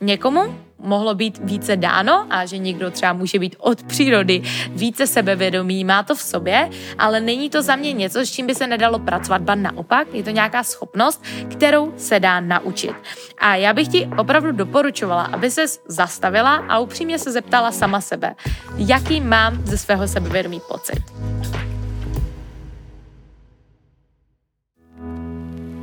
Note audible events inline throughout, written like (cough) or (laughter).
Někomu mohlo být více dáno a že někdo třeba může být od přírody více sebevědomý, má to v sobě, ale není to za mě něco, s čím by se nedalo pracovat, ba naopak, je to nějaká schopnost, kterou se dá naučit. A já bych ti opravdu doporučovala, aby se zastavila a upřímně se zeptala sama sebe, jaký mám ze svého sebevědomí pocit.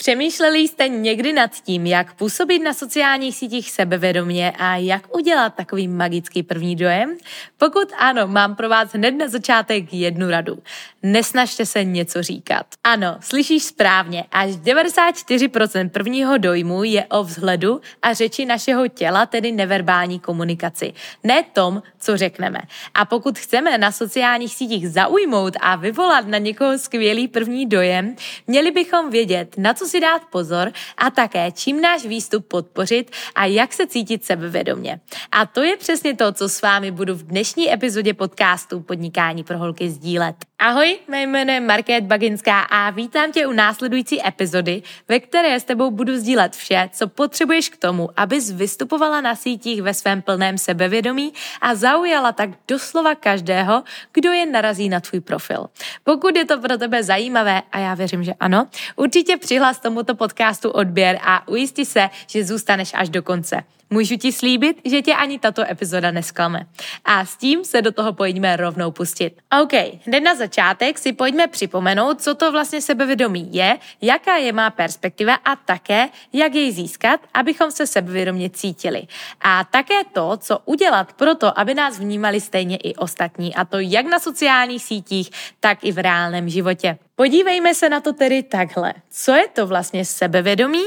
Přemýšleli jste někdy nad tím, jak působit na sociálních sítích sebevědomě a jak udělat takový magický první dojem? Pokud ano, mám pro vás hned na začátek jednu radu. Nesnažte se něco říkat. Ano, slyšíš správně, až 94% prvního dojmu je o vzhledu a řeči našeho těla, tedy neverbální komunikaci. Ne tom, co řekneme. A pokud chceme na sociálních sítích zaujmout a vyvolat na někoho skvělý první dojem, měli bychom vědět, na co si dát pozor a také čím náš výstup podpořit a jak se cítit sebevědomě. A to je přesně to, co s vámi budu v dnešní epizodě podcastu Podnikání pro holky sdílet. Ahoj, mé jméno je Market Baginská a vítám tě u následující epizody, ve které s tebou budu sdílet vše, co potřebuješ k tomu, abys vystupovala na sítích ve svém plném sebevědomí a zaujala tak doslova každého, kdo je narazí na tvůj profil. Pokud je to pro tebe zajímavé, a já věřím, že ano, určitě přihlas tomuto podcastu odběr a ujisti se, že zůstaneš až do konce. Můžu ti slíbit, že tě ani tato epizoda nesklame. A s tím se do toho pojďme rovnou pustit. OK, hned na začátek si pojďme připomenout, co to vlastně sebevědomí je, jaká je má perspektiva a také, jak jej získat, abychom se sebevědomě cítili. A také to, co udělat pro to, aby nás vnímali stejně i ostatní, a to jak na sociálních sítích, tak i v reálném životě. Podívejme se na to tedy takhle. Co je to vlastně sebevědomí?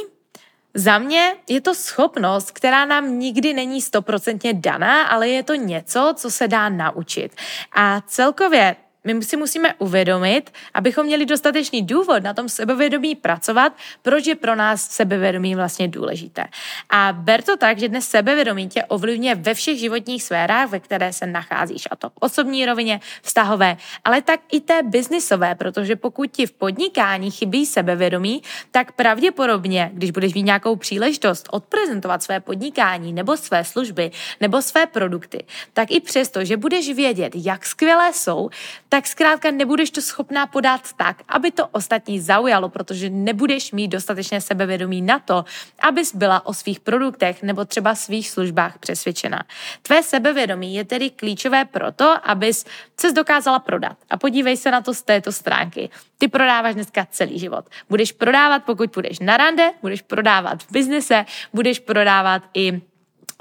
Za mě je to schopnost, která nám nikdy není stoprocentně daná, ale je to něco, co se dá naučit. A celkově my si musíme uvědomit, abychom měli dostatečný důvod na tom sebevědomí pracovat, proč je pro nás sebevědomí vlastně důležité. A ber to tak, že dnes sebevědomí tě ovlivňuje ve všech životních sférách, ve které se nacházíš, a to v osobní rovině, vztahové, ale tak i té biznisové, protože pokud ti v podnikání chybí sebevědomí, tak pravděpodobně, když budeš mít nějakou příležitost odprezentovat své podnikání nebo své služby nebo své produkty, tak i přesto, že budeš vědět, jak skvělé jsou, tak zkrátka nebudeš to schopná podat tak, aby to ostatní zaujalo, protože nebudeš mít dostatečné sebevědomí na to, abys byla o svých produktech nebo třeba svých službách přesvědčena. Tvé sebevědomí je tedy klíčové proto, abys se dokázala prodat. A podívej se na to z této stránky. Ty prodáváš dneska celý život. Budeš prodávat, pokud půjdeš na rande, budeš prodávat v biznise, budeš prodávat i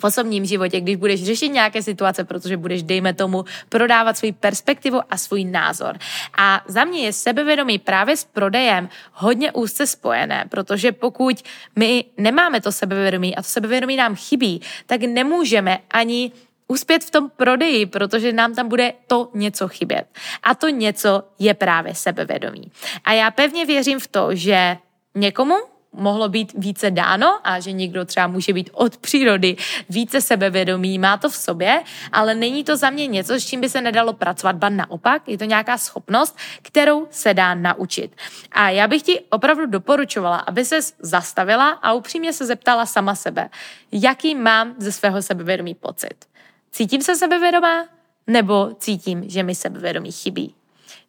v osobním životě, když budeš řešit nějaké situace, protože budeš, dejme tomu, prodávat svůj perspektivu a svůj názor. A za mě je sebevědomí právě s prodejem hodně úzce spojené, protože pokud my nemáme to sebevědomí a to sebevědomí nám chybí, tak nemůžeme ani uspět v tom prodeji, protože nám tam bude to něco chybět. A to něco je právě sebevědomí. A já pevně věřím v to, že někomu mohlo být více dáno a že někdo třeba může být od přírody více sebevědomý, má to v sobě, ale není to za mě něco, s čím by se nedalo pracovat, ba naopak, je to nějaká schopnost, kterou se dá naučit. A já bych ti opravdu doporučovala, aby se zastavila a upřímně se zeptala sama sebe, jaký mám ze svého sebevědomí pocit. Cítím se sebevědomá? Nebo cítím, že mi sebevědomí chybí?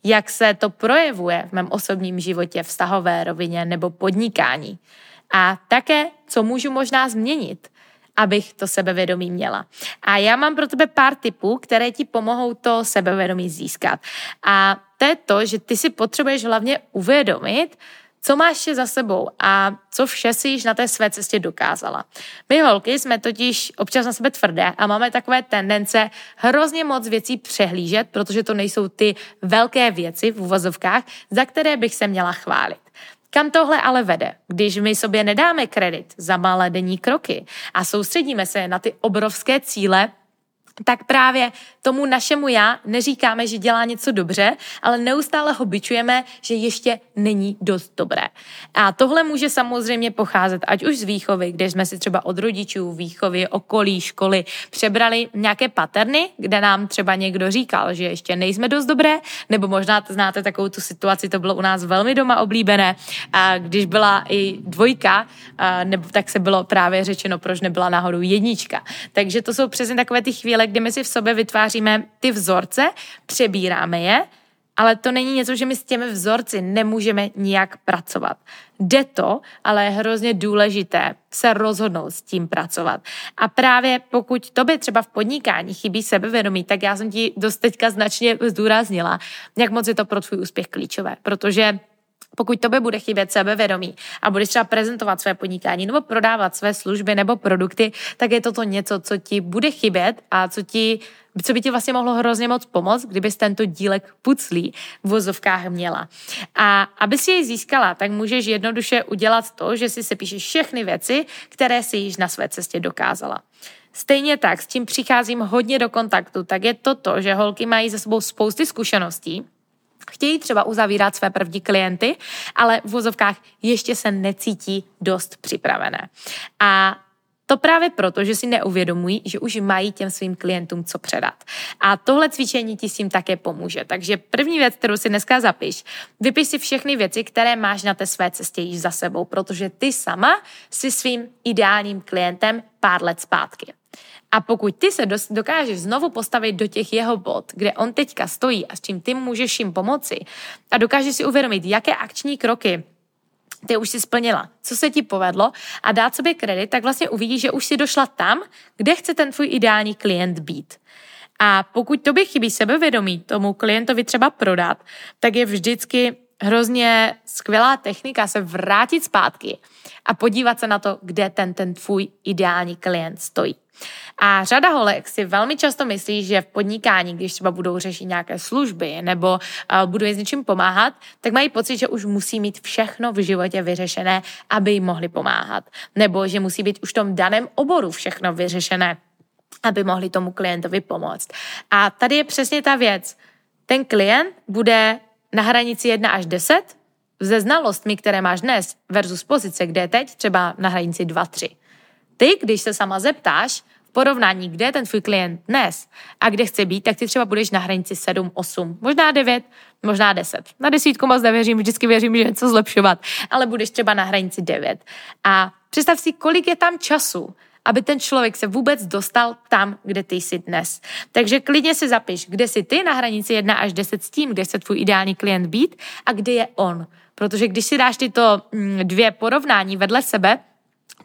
Jak se to projevuje v mém osobním životě, vztahové rovině nebo podnikání. A také, co můžu možná změnit, abych to sebevědomí měla. A já mám pro tebe pár tipů, které ti pomohou to sebevědomí získat. A to je to, že ty si potřebuješ hlavně uvědomit, co máš ještě za sebou a co vše si již na té své cestě dokázala. My holky jsme totiž občas na sebe tvrdé a máme takové tendence hrozně moc věcí přehlížet, protože to nejsou ty velké věci v uvozovkách, za které bych se měla chválit. Kam tohle ale vede? Když my sobě nedáme kredit za malé denní kroky a soustředíme se na ty obrovské cíle, tak právě tomu našemu já neříkáme, že dělá něco dobře, ale neustále ho byčujeme, že ještě není dost dobré. A tohle může samozřejmě pocházet ať už z výchovy, kde jsme si třeba od rodičů, výchovy, okolí, školy přebrali nějaké paterny, kde nám třeba někdo říkal, že ještě nejsme dost dobré, nebo možná znáte takovou tu situaci, to bylo u nás velmi doma oblíbené, a když byla i dvojka, nebo tak se bylo právě řečeno, proč nebyla náhodou jednička. Takže to jsou přesně takové ty chvíle, kdy my si v sobě vytváříme ty vzorce, přebíráme je, ale to není něco, že my s těmi vzorci nemůžeme nijak pracovat. Jde to, ale je hrozně důležité se rozhodnout s tím pracovat. A právě pokud tobě třeba v podnikání chybí sebevědomí, tak já jsem ti dost teďka značně zdůraznila, jak moc je to pro tvůj úspěch klíčové, protože pokud tobě bude chybět sebevědomí a budeš třeba prezentovat své podnikání nebo prodávat své služby nebo produkty, tak je toto něco, co ti bude chybět a co ti co by ti vlastně mohlo hrozně moc pomoct, kdybys tento dílek puclí v vozovkách měla. A aby si jej získala, tak můžeš jednoduše udělat to, že si sepíšeš všechny věci, které si již na své cestě dokázala. Stejně tak, s tím přicházím hodně do kontaktu, tak je to to, že holky mají za sebou spousty zkušeností, Chtějí třeba uzavírat své první klienty, ale v vozovkách ještě se necítí dost připravené. A to právě proto, že si neuvědomují, že už mají těm svým klientům co předat. A tohle cvičení ti s tím také pomůže. Takže první věc, kterou si dneska zapiš, vypiš si všechny věci, které máš na té své cestě již za sebou, protože ty sama si svým ideálním klientem pár let zpátky. A pokud ty se dokážeš znovu postavit do těch jeho bod, kde on teďka stojí a s čím ty můžeš jim pomoci a dokážeš si uvědomit, jaké akční kroky ty už si splnila, co se ti povedlo a dát sobě kredit, tak vlastně uvidíš, že už si došla tam, kde chce ten tvůj ideální klient být. A pokud tobě chybí sebevědomí tomu klientovi třeba prodat, tak je vždycky hrozně skvělá technika se vrátit zpátky a podívat se na to, kde ten, ten tvůj ideální klient stojí. A řada holek si velmi často myslí, že v podnikání, když třeba budou řešit nějaké služby nebo uh, budou s něčím pomáhat, tak mají pocit, že už musí mít všechno v životě vyřešené, aby jim mohli pomáhat. Nebo že musí být už v tom daném oboru všechno vyřešené, aby mohli tomu klientovi pomoct. A tady je přesně ta věc. Ten klient bude na hranici 1 až 10 ze znalostmi, které máš dnes versus pozice, kde je teď třeba na hranici 2-3. Ty, když se sama zeptáš, v porovnání, kde je ten tvůj klient dnes a kde chce být, tak ty třeba budeš na hranici 7, 8, možná 9, možná 10. Na desítku moc nevěřím, vždycky věřím, že něco zlepšovat, ale budeš třeba na hranici 9. A představ si, kolik je tam času, aby ten člověk se vůbec dostal tam, kde ty jsi dnes. Takže klidně si zapiš, kde jsi ty na hranici 1 až 10 s tím, kde chce tvůj ideální klient být a kde je on. Protože když si dáš tyto mm, dvě porovnání vedle sebe,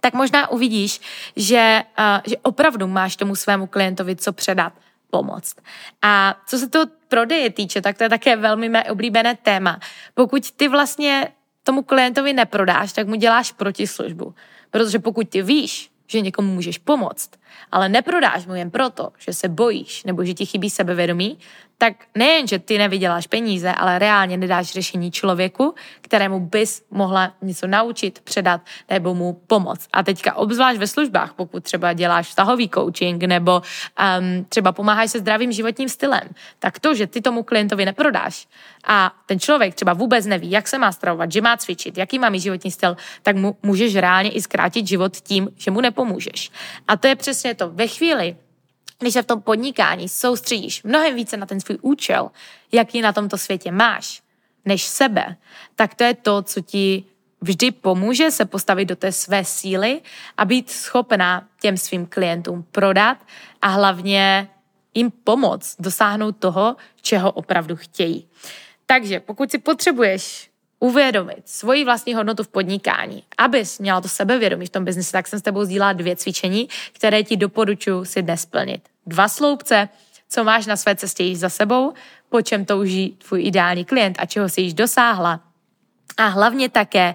tak možná uvidíš, že, uh, že opravdu máš tomu svému klientovi co předat pomoct. A co se to prodeje týče, tak to je také velmi mé oblíbené téma. Pokud ty vlastně tomu klientovi neprodáš, tak mu děláš protislužbu. Protože pokud ty víš, že někomu můžeš pomoct, ale neprodáš mu jen proto, že se bojíš nebo že ti chybí sebevědomí, tak nejen, že ty nevyděláš peníze, ale reálně nedáš řešení člověku, kterému bys mohla něco naučit, předat nebo mu pomoct. A teďka obzvlášť ve službách, pokud třeba děláš vztahový coaching nebo um, třeba pomáháš se zdravým životním stylem, tak to, že ty tomu klientovi neprodáš a ten člověk třeba vůbec neví, jak se má stravovat, že má cvičit, jaký má mít životní styl, tak mu můžeš reálně i zkrátit život tím, že mu nepomůžeš. A to je přesně to. Ve chvíli, když se v tom podnikání soustředíš mnohem více na ten svůj účel, jaký na tomto světě máš, než sebe, tak to je to, co ti vždy pomůže se postavit do té své síly a být schopná těm svým klientům prodat a hlavně jim pomoct dosáhnout toho, čeho opravdu chtějí. Takže pokud si potřebuješ uvědomit svoji vlastní hodnotu v podnikání, abys měla to sebevědomí v tom biznise, tak jsem s tebou sdílela dvě cvičení, které ti doporučuji si dnes splnit. Dva sloupce, co máš na své cestě již za sebou, po čem touží tvůj ideální klient a čeho si již dosáhla. A hlavně také,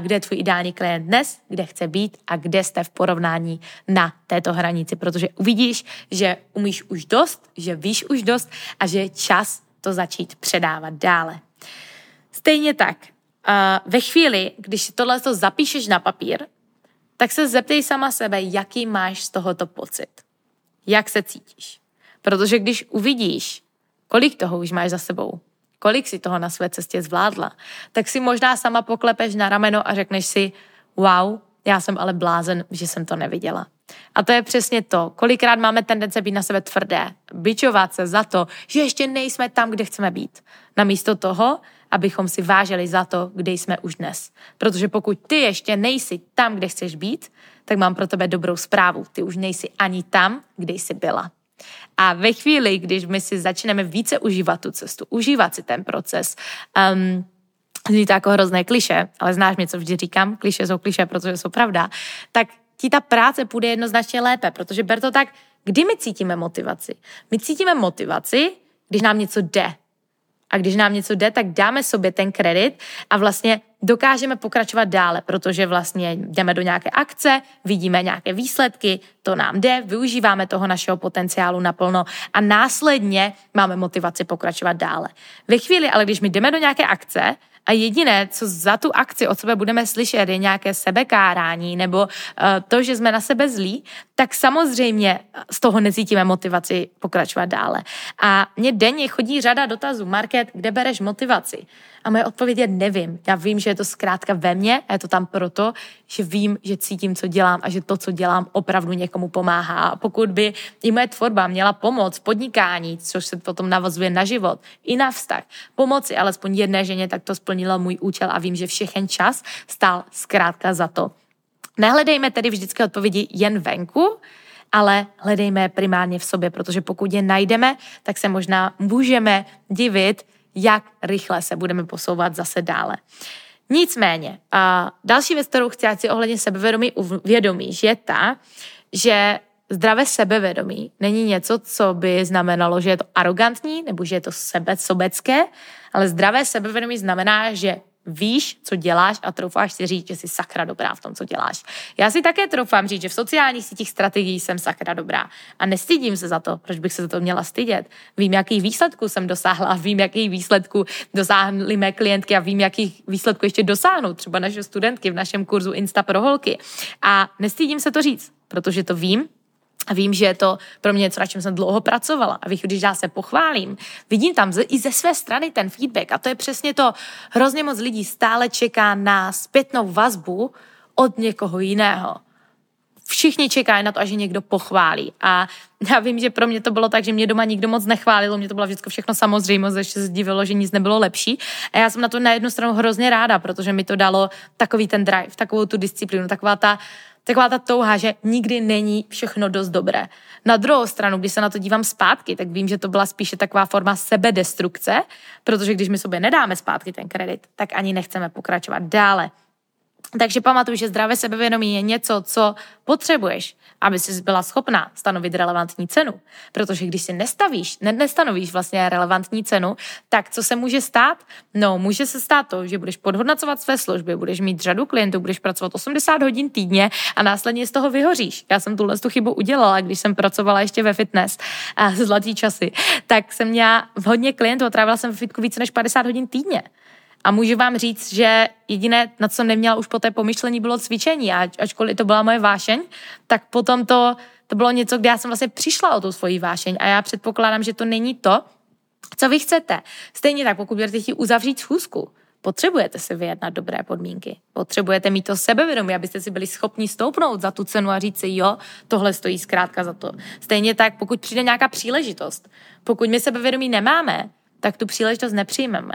kde je tvůj ideální klient dnes, kde chce být a kde jste v porovnání na této hranici, protože uvidíš, že umíš už dost, že víš už dost a že je čas to začít předávat dále. Stejně tak, ve chvíli, když tohle to zapíšeš na papír, tak se zeptej sama sebe, jaký máš z tohoto pocit. Jak se cítíš. Protože když uvidíš, kolik toho už máš za sebou, kolik si toho na své cestě zvládla, tak si možná sama poklepeš na rameno a řekneš si, wow, já jsem ale blázen, že jsem to neviděla. A to je přesně to. Kolikrát máme tendence být na sebe tvrdé, byčovat se za to, že ještě nejsme tam, kde chceme být. Namísto toho, abychom si vážili za to, kde jsme už dnes. Protože pokud ty ještě nejsi tam, kde chceš být, tak mám pro tebe dobrou zprávu. Ty už nejsi ani tam, kde jsi byla. A ve chvíli, když my si začneme více užívat tu cestu, užívat si ten proces, um, zní to jako hrozné kliše, ale znáš mě, co vždy říkám, kliše jsou kliše, protože jsou pravda, tak ti ta práce půjde jednoznačně lépe, protože ber to tak, kdy my cítíme motivaci? My cítíme motivaci, když nám něco jde, a když nám něco jde, tak dáme sobě ten kredit a vlastně dokážeme pokračovat dále, protože vlastně jdeme do nějaké akce, vidíme nějaké výsledky, to nám jde, využíváme toho našeho potenciálu naplno a následně máme motivaci pokračovat dále. Ve chvíli, ale když my jdeme do nějaké akce, a jediné, co za tu akci od sebe budeme slyšet, je nějaké sebekárání nebo uh, to, že jsme na sebe zlí, tak samozřejmě z toho necítíme motivaci pokračovat dále. A mě denně chodí řada dotazů, Market, kde bereš motivaci? A moje odpověď je nevím. Já vím, že je to zkrátka ve mně a je to tam proto, že vím, že cítím, co dělám a že to, co dělám, opravdu někomu pomáhá. A pokud by i moje tvorba měla pomoc podnikání, což se potom navazuje na život, i na vztah, pomoci alespoň jedné ženě, tak to splnilo můj účel a vím, že všechen čas stál zkrátka za to. Nehledejme tedy vždycky odpovědi jen venku, ale hledejme primárně v sobě, protože pokud je najdeme, tak se možná můžeme divit, jak rychle se budeme posouvat zase dále. Nicméně, a další věc, kterou chci si ohledně sebevědomí uvědomíš, je ta, že zdravé sebevědomí není něco, co by znamenalo, že je to arrogantní nebo že je to sebe, sobecké, ale zdravé sebevědomí znamená, že víš, co děláš a troufáš si říct, že jsi sakra dobrá v tom, co děláš. Já si také troufám říct, že v sociálních sítích strategií jsem sakra dobrá a nestydím se za to, proč bych se za to měla stydět. Vím, jaký výsledků jsem dosáhla, vím, jaký výsledku dosáhly mé klientky a vím, jakých výsledků ještě dosáhnu, třeba naše studentky v našem kurzu Insta pro holky. A nestydím se to říct, protože to vím, a vím, že je to pro mě něco, na čem jsem dlouho pracovala. A když já se pochválím, vidím tam i ze své strany ten feedback. A to je přesně to, hrozně moc lidí stále čeká na zpětnou vazbu od někoho jiného. Všichni čekají na to, až někdo pochválí. A já vím, že pro mě to bylo tak, že mě doma nikdo moc nechválil, mě to bylo vždycky všechno samozřejmost, ještě se divilo, že nic nebylo lepší. A já jsem na to na jednu stranu hrozně ráda, protože mi to dalo takový ten drive, takovou tu disciplínu, taková ta taková ta touha, že nikdy není všechno dost dobré. Na druhou stranu, když se na to dívám zpátky, tak vím, že to byla spíše taková forma sebedestrukce, protože když my sobě nedáme zpátky ten kredit, tak ani nechceme pokračovat dále. Takže pamatuj, že zdravé sebevědomí je něco, co potřebuješ, aby jsi byla schopná stanovit relevantní cenu. Protože když si nestavíš, ne, nestanovíš vlastně relevantní cenu, tak co se může stát? No, může se stát to, že budeš podhodnocovat své služby, budeš mít řadu klientů, budeš pracovat 80 hodin týdně a následně z toho vyhoříš. Já jsem tuhle tu chybu udělala, když jsem pracovala ještě ve fitness a zlatý časy, tak jsem měla hodně klientů a trávila jsem v fitku více než 50 hodin týdně. A můžu vám říct, že jediné, na co neměla už po té pomyšlení, bylo cvičení. A ačkoliv to byla moje vášeň, tak potom to, to bylo něco, kde já jsem vlastně přišla o tu svoji vášeň. A já předpokládám, že to není to, co vy chcete. Stejně tak, pokud budete chtít uzavřít schůzku, potřebujete si vyjednat dobré podmínky. Potřebujete mít to sebevědomí, abyste si byli schopni stoupnout za tu cenu a říct si, jo, tohle stojí zkrátka za to. Stejně tak, pokud přijde nějaká příležitost, pokud my sebevědomí nemáme, tak tu příležitost nepřijmeme.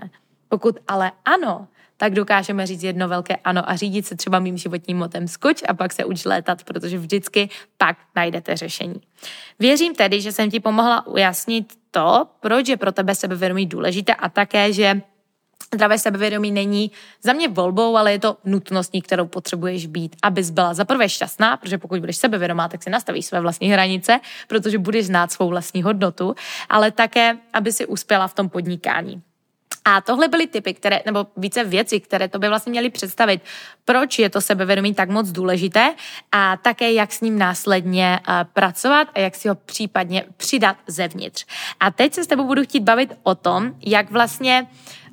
Pokud ale ano, tak dokážeme říct jedno velké ano a řídit se třeba mým životním motem skoč a pak se uč létat, protože vždycky pak najdete řešení. Věřím tedy, že jsem ti pomohla ujasnit to, proč je pro tebe sebevědomí důležité a také, že Zdravé sebevědomí není za mě volbou, ale je to nutností, kterou potřebuješ být, abys byla za prvé šťastná, protože pokud budeš sebevědomá, tak si nastavíš své vlastní hranice, protože budeš znát svou vlastní hodnotu, ale také, aby si uspěla v tom podnikání. A tohle byly typy, které, nebo více věci, které to by vlastně měly představit, proč je to sebevědomí tak moc důležité a také jak s ním následně uh, pracovat a jak si ho případně přidat zevnitř. A teď se s tebou budu chtít bavit o tom, jak vlastně uh,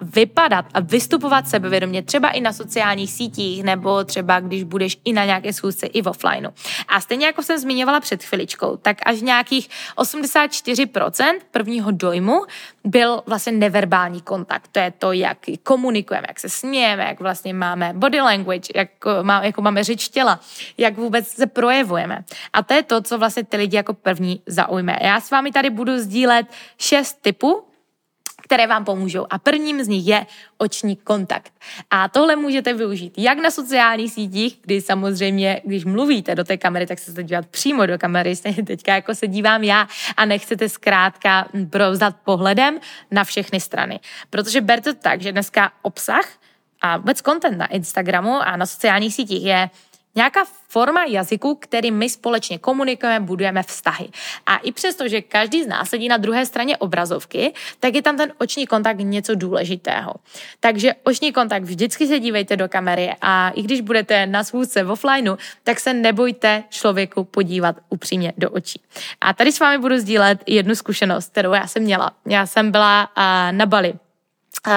vypadat a vystupovat sebevědomě, třeba i na sociálních sítích, nebo třeba když budeš i na nějaké schůzce i v offlineu. A stejně jako jsem zmiňovala před chviličkou, tak až nějakých 84% prvního dojmu byl vlastně neverbální kontakt. To je to, jak komunikujeme, jak se smějeme, jak vlastně máme body language, jak, má, jako máme řeč těla, jak vůbec se projevujeme. A to je to, co vlastně ty lidi jako první zaujme. Já s vámi tady budu sdílet šest typů, které vám pomůžou. A prvním z nich je oční kontakt. A tohle můžete využít jak na sociálních sítích, kdy samozřejmě, když mluvíte do té kamery, tak se dívat přímo do kamery, stejně teďka jako se dívám já a nechcete zkrátka provzdat pohledem na všechny strany. Protože berte to tak, že dneska obsah a vůbec content na Instagramu a na sociálních sítích je Nějaká forma jazyku, který my společně komunikujeme, budujeme vztahy. A i přesto, že každý z nás sedí na druhé straně obrazovky, tak je tam ten oční kontakt něco důležitého. Takže oční kontakt vždycky se dívejte do kamery a i když budete na schůzce v offlineu, tak se nebojte člověku podívat upřímně do očí. A tady s vámi budu sdílet jednu zkušenost, kterou já jsem měla. Já jsem byla na Bali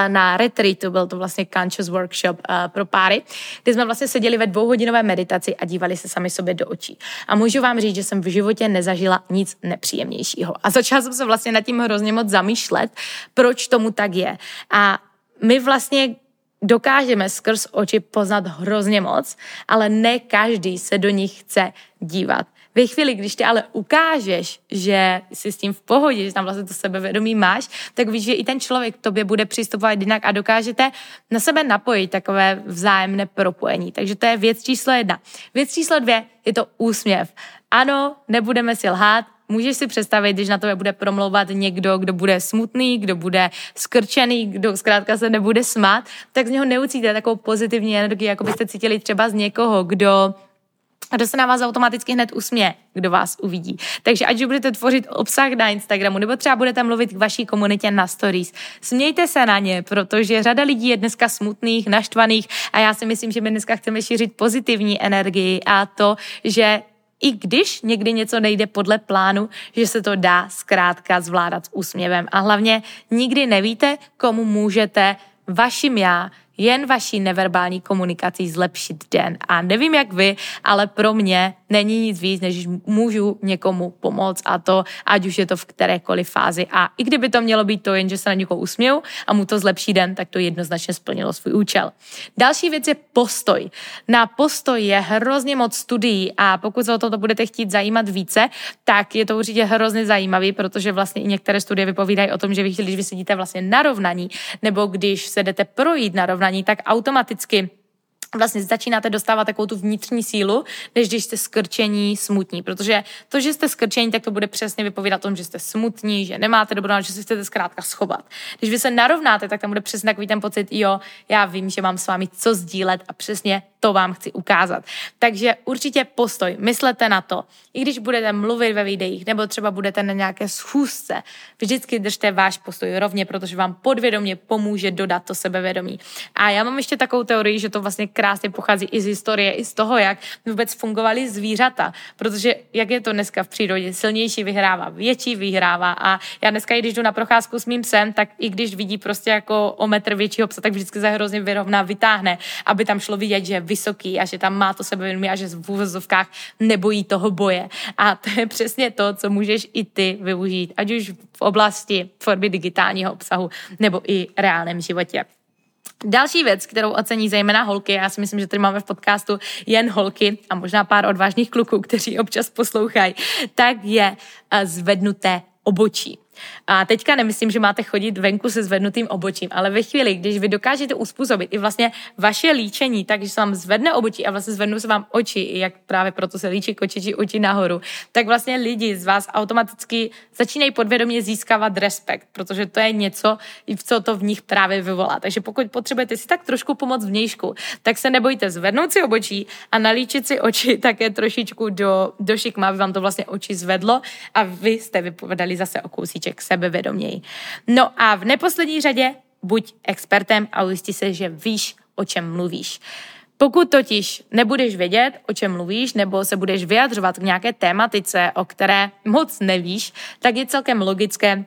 na retreatu, byl to vlastně conscious workshop uh, pro páry, kde jsme vlastně seděli ve dvouhodinové meditaci a dívali se sami sobě do očí. A můžu vám říct, že jsem v životě nezažila nic nepříjemnějšího. A začala jsem se vlastně nad tím hrozně moc zamýšlet, proč tomu tak je. A my vlastně dokážeme skrz oči poznat hrozně moc, ale ne každý se do nich chce dívat. Ve chvíli, když ty ale ukážeš, že jsi s tím v pohodě, že tam vlastně to sebevědomí máš, tak víš, že i ten člověk k tobě bude přistupovat jinak a dokážete na sebe napojit takové vzájemné propojení. Takže to je věc číslo jedna. Věc číslo dvě je to úsměv. Ano, nebudeme si lhát, Můžeš si představit, když na tebe bude promlouvat někdo, kdo bude smutný, kdo bude skrčený, kdo zkrátka se nebude smát, tak z něho neucítíte takovou pozitivní energii, jako byste cítili třeba z někoho, kdo a kdo se na vás automaticky hned usmě, kdo vás uvidí. Takže ať budete tvořit obsah na Instagramu, nebo třeba budete mluvit k vaší komunitě na stories, smějte se na ně, protože řada lidí je dneska smutných, naštvaných a já si myslím, že my dneska chceme šířit pozitivní energii a to, že i když někdy něco nejde podle plánu, že se to dá zkrátka zvládat s úsměvem. A hlavně nikdy nevíte, komu můžete vaším já jen vaší neverbální komunikací zlepšit den. A nevím jak vy, ale pro mě není nic víc, než můžu někomu pomoct a to, ať už je to v kterékoliv fázi. A i kdyby to mělo být to jen, že se na někoho usměju a mu to zlepší den, tak to jednoznačně splnilo svůj účel. Další věc je postoj. Na postoj je hrozně moc studií a pokud se o toto budete chtít zajímat více, tak je to určitě hrozně zajímavý, protože vlastně i některé studie vypovídají o tom, že vy, když vy sedíte vlastně narovnaní, nebo když se jdete projít narovnaní, tak automaticky vlastně začínáte dostávat takovou tu vnitřní sílu, než když jste skrčení, smutní. Protože to, že jste skrčení, tak to bude přesně vypovídat o tom, že jste smutní, že nemáte dobrou že se chcete zkrátka schovat. Když vy se narovnáte, tak tam bude přesně takový ten pocit, jo, já vím, že mám s vámi co sdílet a přesně to vám chci ukázat. Takže určitě postoj, myslete na to. I když budete mluvit ve videích, nebo třeba budete na nějaké schůzce, vždycky držte váš postoj rovně, protože vám podvědomě pomůže dodat to sebevědomí. A já mám ještě takovou teorii, že to vlastně krásně pochází i z historie, i z toho, jak vůbec fungovaly zvířata, protože jak je to dneska v přírodě, silnější vyhrává, větší vyhrává a já dneska, i když jdu na procházku s mým psem, tak i když vidí prostě jako o metr většího psa, tak vždycky se hrozně vyrovná, vytáhne, aby tam šlo vidět, že vysoký a že tam má to sebevědomí a že v úvozovkách nebojí toho boje. A to je přesně to, co můžeš i ty využít, ať už v oblasti tvorby digitálního obsahu nebo i reálném životě. Další věc, kterou ocení zejména holky, já si myslím, že tady máme v podcastu jen holky a možná pár odvážných kluků, kteří občas poslouchají, tak je eh, zvednuté obočí. A teďka nemyslím, že máte chodit venku se zvednutým obočím, ale ve chvíli, když vy dokážete uspůsobit i vlastně vaše líčení, takže se vám zvedne obočí a vlastně zvednou se vám oči, jak právě proto se líčí kočičí oči nahoru, tak vlastně lidi z vás automaticky začínají podvědomě získávat respekt, protože to je něco, co to v nich právě vyvolá. Takže pokud potřebujete si tak trošku pomoct vnějšku, tak se nebojte zvednout si obočí a nalíčit si oči (laughs) také trošičku do, do šikma, aby vám to vlastně oči zvedlo a vy jste vypovedali zase o kousíček koníček sebevědoměji. No a v neposlední řadě buď expertem a ujistí se, že víš, o čem mluvíš. Pokud totiž nebudeš vědět, o čem mluvíš, nebo se budeš vyjadřovat k nějaké tématice, o které moc nevíš, tak je celkem logické,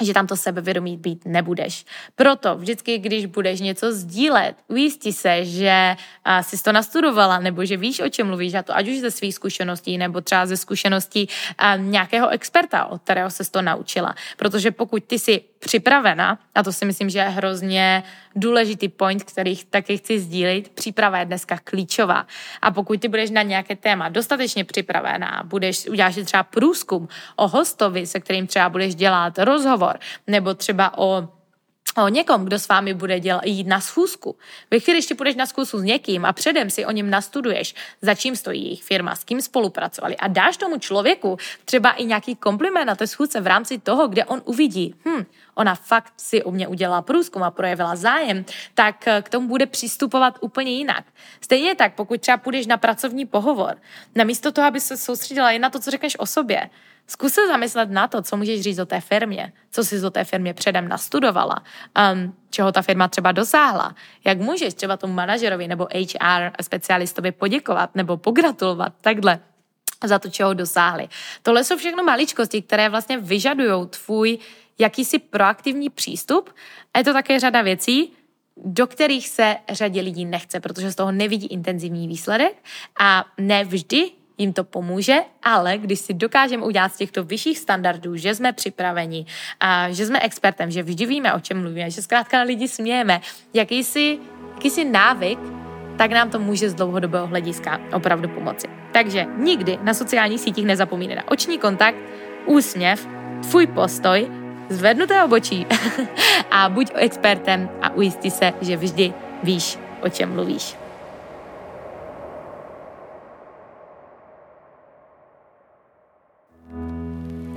že tam to sebevědomí být nebudeš. Proto vždycky, když budeš něco sdílet, ujistí se, že jsi to nastudovala, nebo že víš, o čem mluvíš, a to ať už ze svých zkušeností, nebo třeba ze zkušeností nějakého experta, od kterého se to naučila. Protože pokud ty jsi připravena, a to si myslím, že je hrozně důležitý point, který taky chci sdílit, příprava je dneska klíčová. A pokud ty budeš na nějaké téma dostatečně připravená, budeš, uděláš třeba průzkum o hostovi, se kterým třeba budeš dělat rozhovor, nebo třeba o o někom, kdo s vámi bude dělat, jít na schůzku. Ve chvíli, když ty půjdeš na schůzku s někým a předem si o něm nastuduješ, za čím stojí jejich firma, s kým spolupracovali a dáš tomu člověku třeba i nějaký kompliment na té schůzce v rámci toho, kde on uvidí, hm, ona fakt si u mě udělala průzkum a projevila zájem, tak eh, k tomu bude přistupovat úplně jinak. Stejně tak, pokud třeba půjdeš na pracovní pohovor, namísto toho, aby se soustředila jen na to, co řekneš o sobě, Zkus se zamyslet na to, co můžeš říct o té firmě, co jsi o té firmě předem nastudovala, um, čeho ta firma třeba dosáhla, jak můžeš třeba tomu manažerovi nebo HR specialistovi poděkovat nebo pogratulovat, takhle za to, čeho dosáhli. Tohle jsou všechno maličkosti, které vlastně vyžadují tvůj jakýsi proaktivní přístup a je to také řada věcí, do kterých se řadě lidí nechce, protože z toho nevidí intenzivní výsledek a ne vždy jim to pomůže, ale když si dokážeme udělat z těchto vyšších standardů, že jsme připraveni a že jsme expertem, že vždy víme, o čem mluvíme, že zkrátka na lidi smějeme, jakýsi, jakýsi návyk, tak nám to může z dlouhodobého hlediska opravdu pomoci. Takže nikdy na sociálních sítích nezapomínej na oční kontakt, úsměv, tvůj postoj, zvednuté obočí (laughs) a buď expertem a ujistí se, že vždy víš, o čem mluvíš.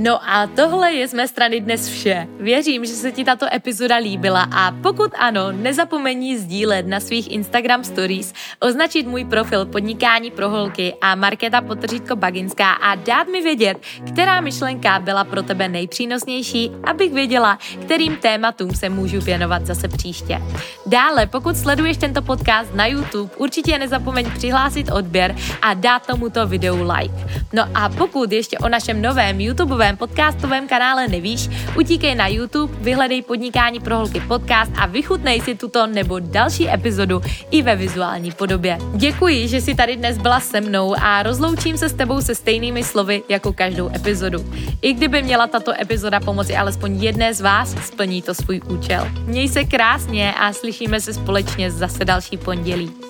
No a tohle je z mé strany dnes vše. Věřím, že se ti tato epizoda líbila a pokud ano, nezapomeň sdílet na svých Instagram stories, označit můj profil Podnikání pro holky a Markéta Potržítko Baginská a dát mi vědět, která myšlenka byla pro tebe nejpřínosnější, abych věděla, kterým tématům se můžu věnovat zase příště. Dále, pokud sleduješ tento podcast na YouTube, určitě nezapomeň přihlásit odběr a dát tomuto videu like. No a pokud ještě o našem novém YouTubeovém svém podcastovém kanále nevíš, utíkej na YouTube, vyhledej Podnikání pro holky podcast a vychutnej si tuto nebo další epizodu i ve vizuální podobě. Děkuji, že jsi tady dnes byla se mnou a rozloučím se s tebou se stejnými slovy jako každou epizodu. I kdyby měla tato epizoda pomoci alespoň jedné z vás, splní to svůj účel. Měj se krásně a slyšíme se společně zase další pondělí.